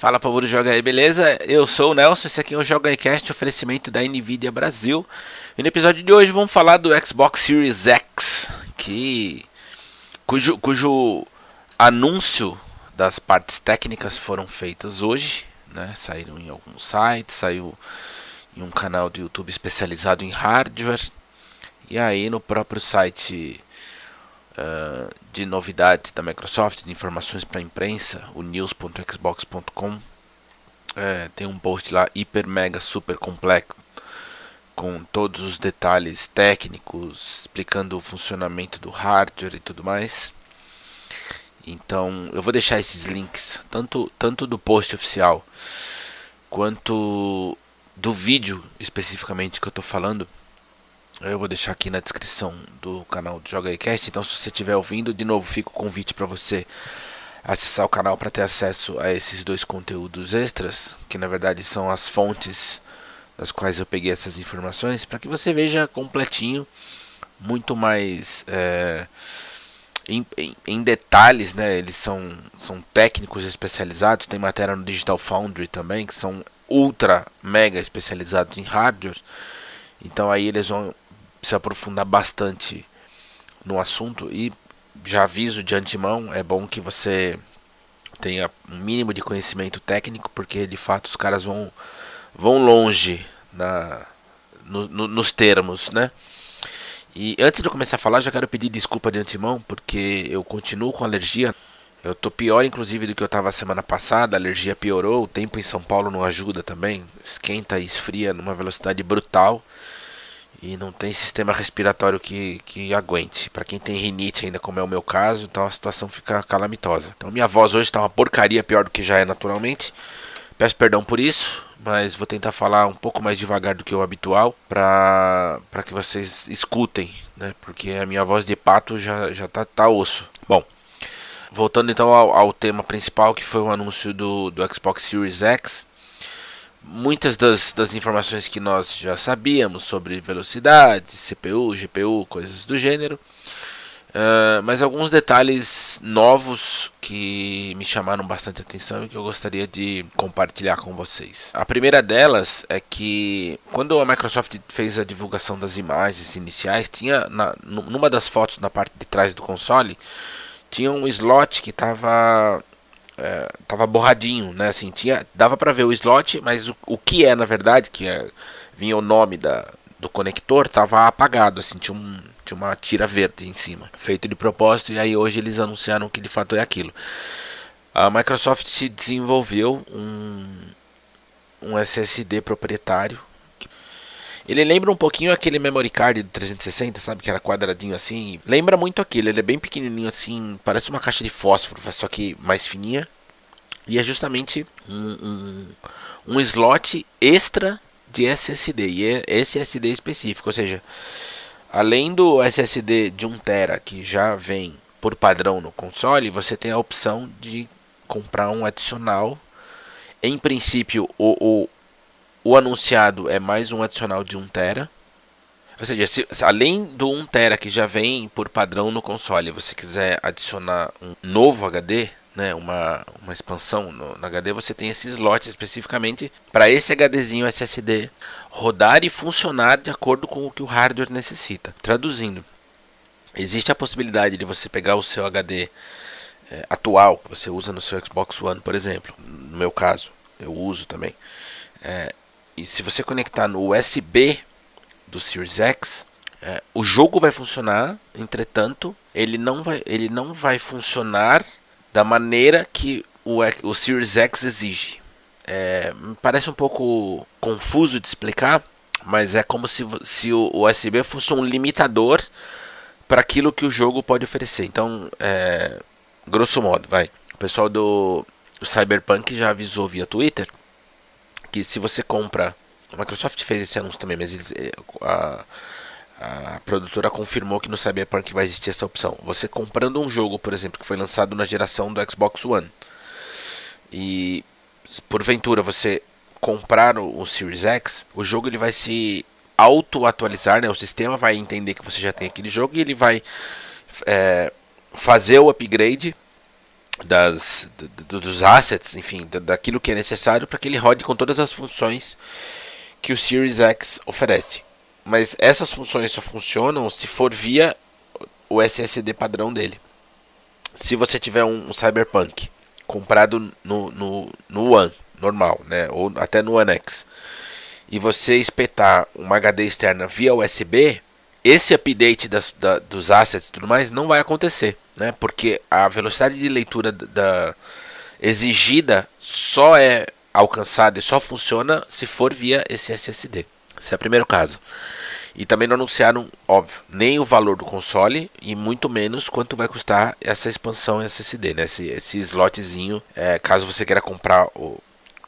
Fala do Joga aí, beleza? Eu sou o Nelson, esse aqui é o Joga Cast, oferecimento da Nvidia Brasil. E no episódio de hoje vamos falar do Xbox Series X, que cujo, cujo anúncio das partes técnicas foram feitas hoje, né? Saíram em alguns sites, saiu em um canal do YouTube especializado em hardware. E aí no próprio site uh, de novidades da Microsoft, de informações para a imprensa, o news.xbox.com. É, tem um post lá hiper mega super complexo com todos os detalhes técnicos, explicando o funcionamento do hardware e tudo mais. Então, eu vou deixar esses links, tanto, tanto do post oficial quanto do vídeo especificamente que eu estou falando eu vou deixar aqui na descrição do canal do Joga Cast. Então, se você estiver ouvindo, de novo, fica o convite para você acessar o canal para ter acesso a esses dois conteúdos extras, que na verdade são as fontes das quais eu peguei essas informações, para que você veja completinho, muito mais é, em, em, em, detalhes, né? Eles são, são técnicos especializados, tem matéria no Digital Foundry também, que são ultra mega especializados em hardware. Então aí eles vão se aprofundar bastante no assunto e já aviso de antemão, é bom que você tenha um mínimo de conhecimento técnico, porque de fato os caras vão, vão longe na, no, no, nos termos, né? E antes de eu começar a falar, já quero pedir desculpa de antemão, porque eu continuo com alergia. Eu tô pior, inclusive, do que eu tava semana passada. A alergia piorou, o tempo em São Paulo não ajuda também. Esquenta e esfria numa velocidade brutal e não tem sistema respiratório que, que aguente. Para quem tem rinite ainda, como é o meu caso, então a situação fica calamitosa. Então minha voz hoje está uma porcaria pior do que já é naturalmente. Peço perdão por isso, mas vou tentar falar um pouco mais devagar do que o habitual para que vocês escutem, né? Porque a minha voz de pato já já tá, tá osso. Bom, voltando então ao, ao tema principal que foi o anúncio do, do Xbox Series X muitas das, das informações que nós já sabíamos sobre velocidade, CPU, GPU, coisas do gênero. Uh, mas alguns detalhes novos que me chamaram bastante atenção e que eu gostaria de compartilhar com vocês. A primeira delas é que quando a Microsoft fez a divulgação das imagens iniciais, tinha na, numa das fotos na parte de trás do console tinha um slot que estava é, tava borradinho, né? Assim, tinha, dava para ver o slot, mas o, o que é na verdade, que é, vinha o nome da, do conector, tava apagado, assim, tinha, um, tinha uma tira verde em cima, feito de propósito, e aí hoje eles anunciaram que de fato é aquilo. A Microsoft desenvolveu um, um SSD proprietário ele lembra um pouquinho aquele memory card do 360, sabe? Que era quadradinho assim. Lembra muito aquele. Ele é bem pequenininho assim. Parece uma caixa de fósforo, só que mais fininha. E é justamente um, um, um slot extra de SSD. E é SSD específico. Ou seja, além do SSD de 1TB que já vem por padrão no console, você tem a opção de comprar um adicional. Em princípio, o, o o anunciado é mais um adicional de 1 tera. Ou seja, se, além do 1 tera que já vem por padrão no console, você quiser adicionar um novo HD, né, uma, uma expansão no, no HD, você tem esse slot especificamente para esse HDzinho SSD rodar e funcionar de acordo com o que o hardware necessita. Traduzindo, existe a possibilidade de você pegar o seu HD é, atual que você usa no seu Xbox One, por exemplo. No meu caso, eu uso também. É, e se você conectar no USB do Series X, é, o jogo vai funcionar, entretanto, ele não vai, ele não vai funcionar da maneira que o, o Series X exige. É, parece um pouco confuso de explicar, mas é como se, se o USB fosse um limitador para aquilo que o jogo pode oferecer. Então, é, grosso modo, vai. O pessoal do Cyberpunk já avisou via Twitter que se você compra. A Microsoft fez esse anúncio também, mas eles, eh, a, a produtora confirmou que no Cyberpunk vai existir essa opção. Você comprando um jogo, por exemplo, que foi lançado na geração do Xbox One, e porventura você comprar o, o Series X, o jogo ele vai se auto-atualizar, né? o sistema vai entender que você já tem aquele jogo e ele vai é, fazer o upgrade das, dos assets, enfim, daquilo que é necessário para que ele rode com todas as funções que o Series X oferece. Mas essas funções só funcionam se for via o SSD padrão dele. Se você tiver um, um Cyberpunk comprado no, no, no One normal, né, ou até no One X, e você espetar uma HD externa via USB, esse update das, da, dos assets e tudo mais não vai acontecer, né? Porque a velocidade de leitura da, exigida só é alcançada e só funciona se for via esse SSD. Esse é o primeiro caso. E também não anunciaram, óbvio, nem o valor do console e muito menos quanto vai custar essa expansão SSD, né? Esse, esse slotzinho, é, caso você queira comprar o,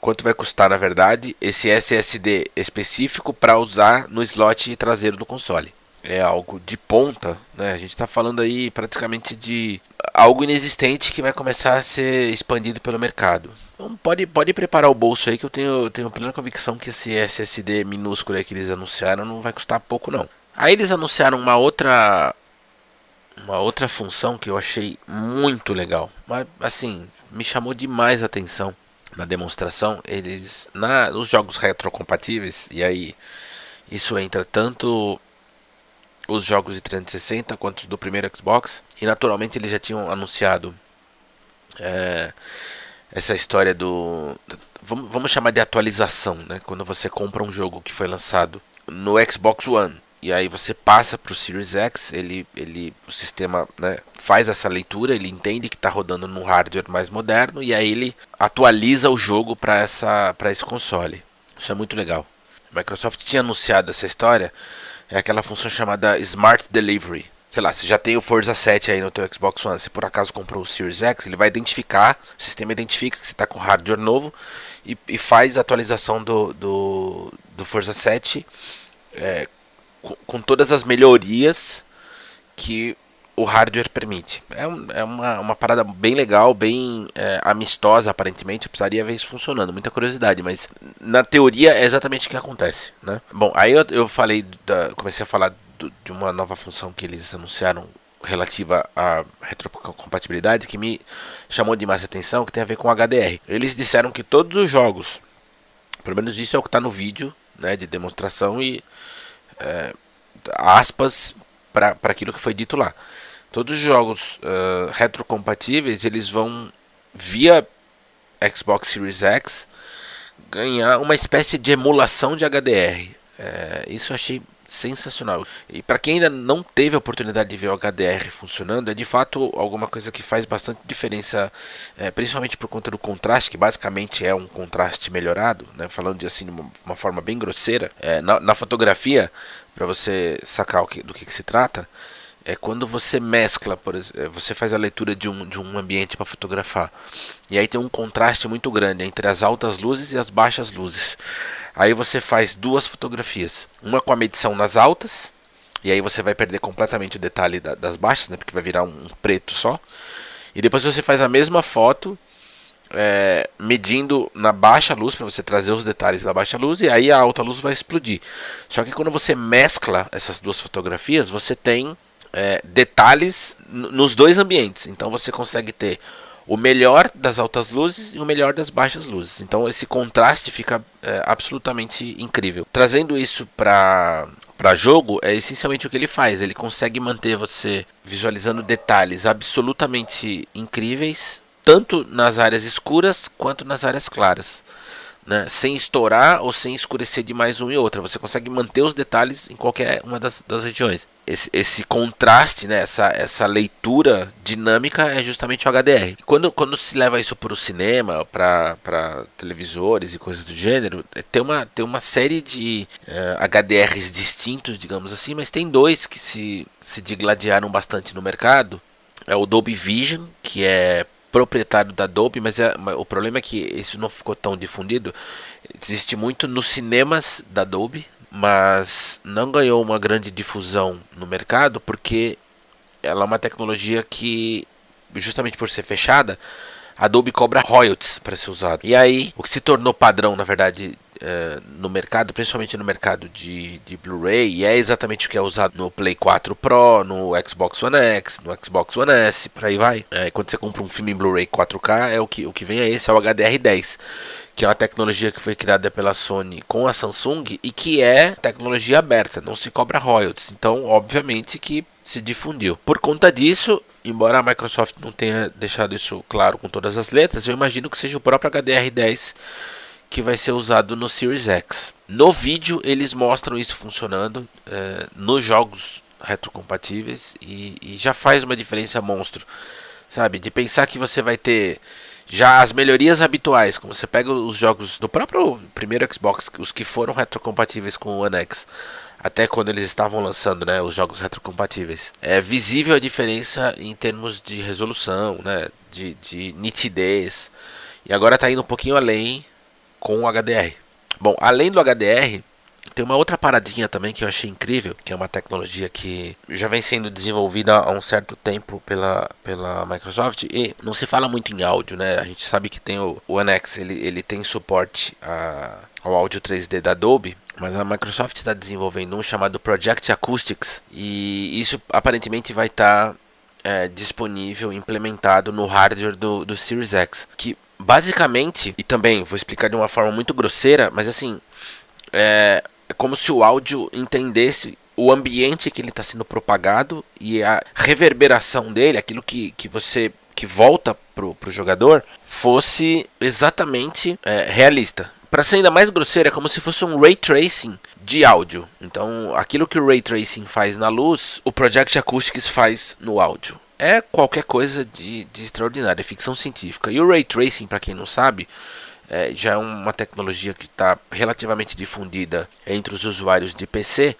quanto vai custar na verdade esse SSD específico para usar no slot traseiro do console é algo de ponta, né? A gente está falando aí praticamente de algo inexistente que vai começar a ser expandido pelo mercado. Então pode, pode preparar o bolso aí que eu tenho, tenho plena convicção que esse SSD minúsculo aí que eles anunciaram não vai custar pouco não. Aí eles anunciaram uma outra uma outra função que eu achei muito legal, mas assim, me chamou demais a atenção na demonstração. Eles na nos jogos retrocompatíveis e aí isso entra tanto os jogos de 360 quanto do primeiro Xbox. E naturalmente eles já tinham anunciado é, essa história do. Vamos, vamos chamar de atualização, né? Quando você compra um jogo que foi lançado no Xbox One e aí você passa para o Series X, ele, ele, o sistema né, faz essa leitura, ele entende que está rodando num hardware mais moderno e aí ele atualiza o jogo para esse console. Isso é muito legal. A Microsoft tinha anunciado essa história é aquela função chamada Smart Delivery. Sei lá, se já tem o Forza 7 aí no teu Xbox One, se por acaso comprou o Series X, ele vai identificar, o sistema identifica que você está com hardware novo e, e, faz a atualização do, do, do Forza 7 é, com, com todas as melhorias que o hardware permite. É, um, é uma, uma parada bem legal, bem é, amistosa aparentemente. Eu precisaria ver isso funcionando, muita curiosidade, mas na teoria é exatamente o que acontece. Né? Bom, aí eu, eu falei, da, comecei a falar do, de uma nova função que eles anunciaram relativa à retrocompatibilidade que me chamou demais a atenção, que tem a ver com HDR. Eles disseram que todos os jogos, pelo menos isso é o que está no vídeo né, de demonstração e é, aspas para aquilo que foi dito lá. Todos os jogos uh, retrocompatíveis eles vão via Xbox Series X ganhar uma espécie de emulação de HDR. É, isso eu achei sensacional. E para quem ainda não teve a oportunidade de ver o HDR funcionando, é de fato alguma coisa que faz bastante diferença, é, principalmente por conta do contraste, que basicamente é um contraste melhorado, né, falando de assim de uma, forma bem grosseira. É, na, na, fotografia, para você sacar que, do que, que se trata, é quando você mescla, por exemplo, é, você faz a leitura de um, de um ambiente para fotografar. E aí tem um contraste muito grande entre as altas luzes e as baixas luzes. Aí você faz duas fotografias, uma com a medição nas altas, e aí você vai perder completamente o detalhe da, das baixas, né, porque vai virar um, preto só. E depois você faz a mesma foto é, medindo na baixa luz para você trazer os detalhes da baixa luz e aí a alta luz vai explodir. Só que quando você mescla essas duas fotografias, você tem é, detalhes nos dois ambientes. Então você consegue ter o melhor das altas luzes e o melhor das baixas luzes. Então esse contraste fica é, absolutamente incrível. Trazendo isso para para jogo é essencialmente o que ele faz. Ele consegue manter você visualizando detalhes absolutamente incríveis, tanto nas áreas escuras quanto nas áreas claras né, sem estourar ou sem escurecer de mais uma e outra. Você consegue manter os detalhes em qualquer uma das, das regiões. Esse, esse, contraste, né, essa, essa leitura dinâmica é justamente o HDR. Quando, quando se leva isso para o cinema, para televisores e coisas do gênero, é, tem uma, tem uma série de uh, eh, HDRs distintos, digamos assim, mas tem dois que se, se digladiaram bastante no mercado. É o Dolby Vision, que é proprietário da Dolby, mas é, o problema é que isso não ficou tão difundido. Existe muito nos cinemas da Dolby, mas não ganhou uma grande difusão no mercado porque ela é uma tecnologia que, justamente por ser fechada, a Adobe cobra royalties para ser usado. E aí, o que se tornou padrão, na verdade, é, no mercado, principalmente no mercado de, de Blu-ray, e é exatamente o que é usado no Play 4 Pro, no Xbox One X, no Xbox One S, por aí vai. É, quando você compra um filme em Blu-ray 4K, é o que, o que vem é esse, é o HDR10 que é uma tecnologia que foi criada pela Sony com a Samsung e que é tecnologia aberta, não se cobra royalties. Então, obviamente que se difundiu. Por conta disso, embora a Microsoft não tenha deixado isso claro com todas as letras, eu imagino que seja o próprio HDR10 que vai ser usado no Series X. No vídeo eles mostram isso funcionando é, nos jogos retrocompatíveis e, e já faz uma diferença monstro, sabe? De pensar que você vai ter já as melhorias habituais, como você pega os jogos do próprio primeiro Xbox, os que foram retrocompatíveis com o One X, até quando eles estavam lançando né, os jogos retrocompatíveis. É visível a diferença em termos de resolução, né, de, de nitidez. E agora está indo um pouquinho além com o HDR. Bom, além do HDR, tem uma outra paradinha também que eu achei incrível, que é uma tecnologia que já vem sendo desenvolvida há um certo tempo pela, pela Microsoft e não se fala muito em áudio, né? A gente sabe que tem o, o One X, ele, ele tem suporte a, ao áudio 3D da Adobe, mas a Microsoft está desenvolvendo um chamado Project Acoustics e isso aparentemente vai estar tá, é, disponível, implementado no hardware do, do Series X, que basicamente, e também vou explicar de uma forma muito grosseira, mas assim, é, é como se o áudio entendesse o ambiente que ele está sendo propagado e a reverberação dele, aquilo que, que você que volta pro, pro jogador, fosse exatamente é, realista. Para ser ainda mais grosseiro, é como se fosse um ray tracing de áudio. Então, aquilo que o ray tracing faz na luz, o Project Acoustics faz no áudio. É qualquer coisa de, de extraordinário, é ficção científica. E o ray tracing, para quem não sabe, é, já é uma tecnologia que está relativamente difundida entre os usuários de PC,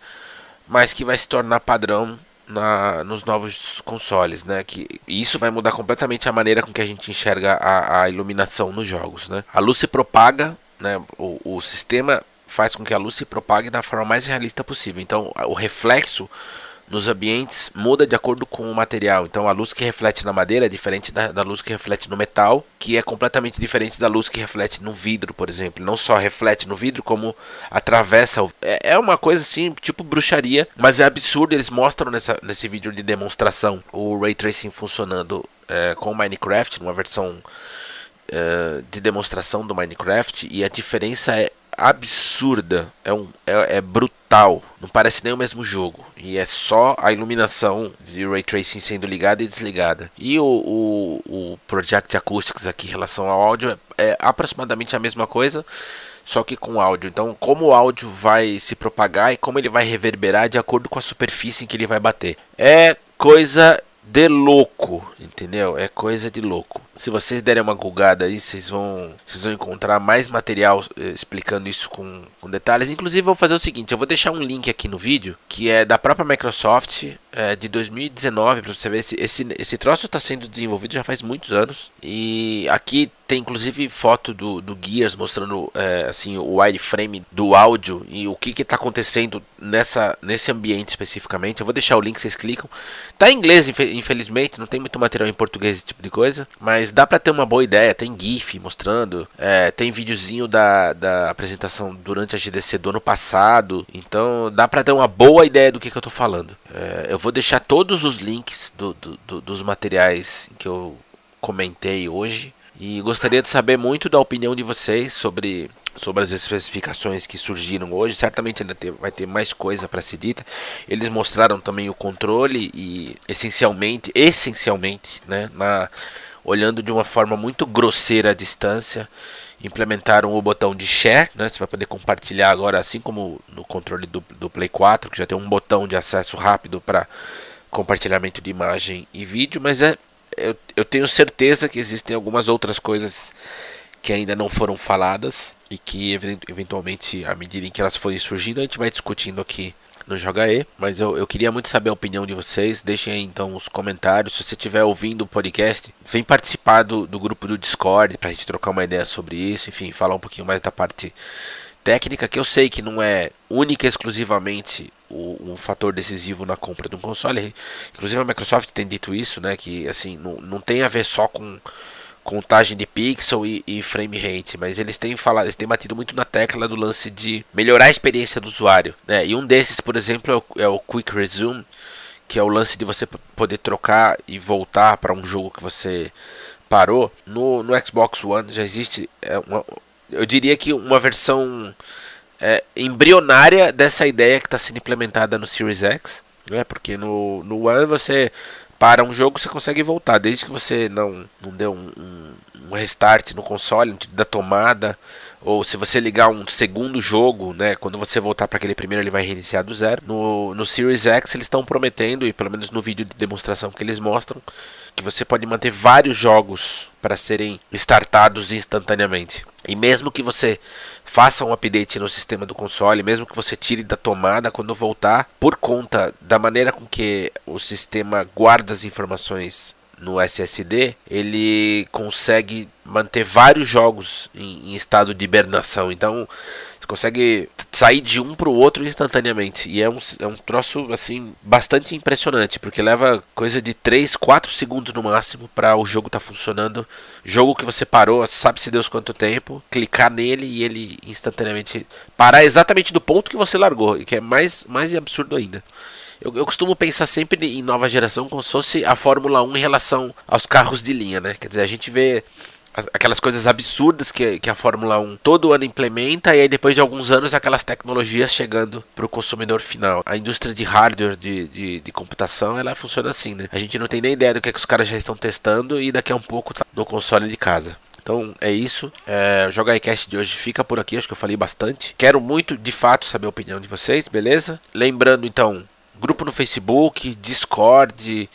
mas que vai se tornar padrão na, nos novos consoles, né? Que isso vai mudar completamente a maneira com que a gente enxerga a, a iluminação nos jogos, né? A luz se propaga né? O, o sistema faz com que a luz se propague da forma mais realista possível. Então, o reflexo nos ambientes muda de acordo com o material. Então, a luz que reflete na madeira é diferente da, da, luz que reflete no metal, que é completamente diferente da luz que reflete no vidro, por exemplo. Não só reflete no vidro, como atravessa. O... É, é uma coisa assim, tipo bruxaria, mas é absurdo. Eles mostram nessa, nesse vídeo de demonstração o ray tracing funcionando é, com Minecraft, numa versão uh, de demonstração do Minecraft e a diferença é absurda, é, um, é, é, brutal, não parece nem o mesmo jogo. E é só a iluminação de Ray Tracing sendo ligada e desligada. E o, o, o Project Acoustics aqui em relação ao áudio é, é aproximadamente a mesma coisa, só que com áudio. Então, como o áudio vai se propagar e como ele vai reverberar de acordo com a superfície em que ele vai bater. É coisa de louco, entendeu? É coisa de louco. Se vocês derem uma gulgada aí, vocês vão, vocês vão encontrar mais material eh, explicando isso com, com detalhes. Inclusive, vou fazer o seguinte: eu vou deixar um link aqui no vídeo que é da própria Microsoft é, de 2019 para você ver. Esse, esse, esse troço está sendo desenvolvido já faz muitos anos e aqui tem inclusive foto do, do Gears mostrando é, assim o wireframe do áudio e o que está acontecendo nessa, nesse ambiente especificamente. Eu vou deixar o link, vocês clicam. Tá em inglês, infelizmente, não tem muito material em português esse tipo de coisa, mas dá para ter uma boa ideia. Tem GIF mostrando, é, tem videozinho da, da apresentação durante a GDC do ano passado, então dá para ter uma boa ideia do que, que eu estou falando. É, eu vou deixar todos os links do, do, do, dos materiais que eu comentei hoje e gostaria de saber muito da opinião de vocês sobre, sobre as especificações que surgiram hoje. Certamente ainda ter, vai ter mais coisa para ser dita. Eles mostraram também o controle e essencialmente, essencialmente, né, na, olhando de uma forma muito grosseira a distância, implementaram o botão de share, né? Você vai poder compartilhar agora, assim como no controle do, do Play 4, que já tem um botão de acesso rápido para compartilhamento de imagem e vídeo, mas é eu, eu tenho certeza que existem algumas outras coisas que ainda não foram faladas e que eventualmente, à medida em que elas forem surgindo, a gente vai discutindo aqui no Joga E, mas eu, eu queria muito saber a opinião de vocês. Deixem aí então os comentários. Se você estiver ouvindo o podcast, vem participar do, do grupo do Discord para a gente trocar uma ideia sobre isso. Enfim, falar um pouquinho mais da parte técnica, que eu sei que não é única e exclusivamente um fator decisivo na compra de um console. Inclusive a Microsoft tem dito isso, né? Que assim, não, não tem a ver só com, contagem de pixel e, e, frame rate, mas eles têm falado, eles têm batido muito na tecla do lance de melhorar a experiência do usuário, né? E um desses, por exemplo, é o, é o Quick Resume, que é o lance de você poder trocar e voltar para um jogo que você parou. No, no Xbox One já existe, é uma, eu diria que uma versão é, embrionária dessa ideia que está sendo implementada no Series X, né? Porque no, no One você para um jogo você consegue voltar, desde que você não, não dê um, um, um restart no console, da tomada, ou se você ligar um segundo jogo, né, quando você voltar para aquele primeiro ele vai reiniciar do zero. No, no Series X eles estão prometendo, e pelo menos no vídeo de demonstração que eles mostram, que você pode manter vários jogos para serem startados instantaneamente. E mesmo que você faça um update no sistema do console, mesmo que você tire da tomada quando voltar, por conta da maneira com que o sistema guarda as informações no SSD, ele consegue manter vários jogos em, em estado de hibernação. Então, você consegue sair de um para o outro instantaneamente. E é um, é um troço, assim, bastante impressionante, porque leva coisa de 3, 4 segundos no máximo para o jogo estar tá funcionando. Jogo que você parou, sabe-se Deus quanto tempo, clicar nele e ele instantaneamente parar exatamente do ponto que você largou, e que é mais, mais absurdo ainda. Eu, eu, costumo pensar sempre em nova geração como se fosse a Fórmula 1 em relação aos carros de linha, né? Quer dizer, a gente vê aquelas coisas absurdas que, que a Fórmula 1 todo ano implementa e aí depois de alguns anos aquelas tecnologias chegando para o consumidor final. A indústria de hardware de, de, de, computação ela funciona assim, né? A gente não tem nem ideia do que, é que os caras já estão testando e daqui a um pouco tá no console de casa. Então é isso. É, o Joga iCast de hoje fica por aqui. Acho que eu falei bastante. Quero muito, de fato, saber a opinião de vocês, beleza? Lembrando então, grupo no Facebook, Discord,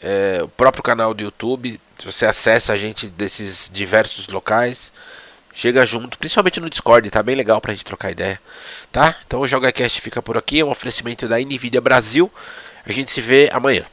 é, o próprio canal do YouTube. Você acessa a gente desses diversos locais, chega junto, principalmente no Discord, tá bem legal pra gente trocar ideia, tá? Então o JogaCast fica por aqui, é um oferecimento da Nvidia Brasil. A gente se vê amanhã.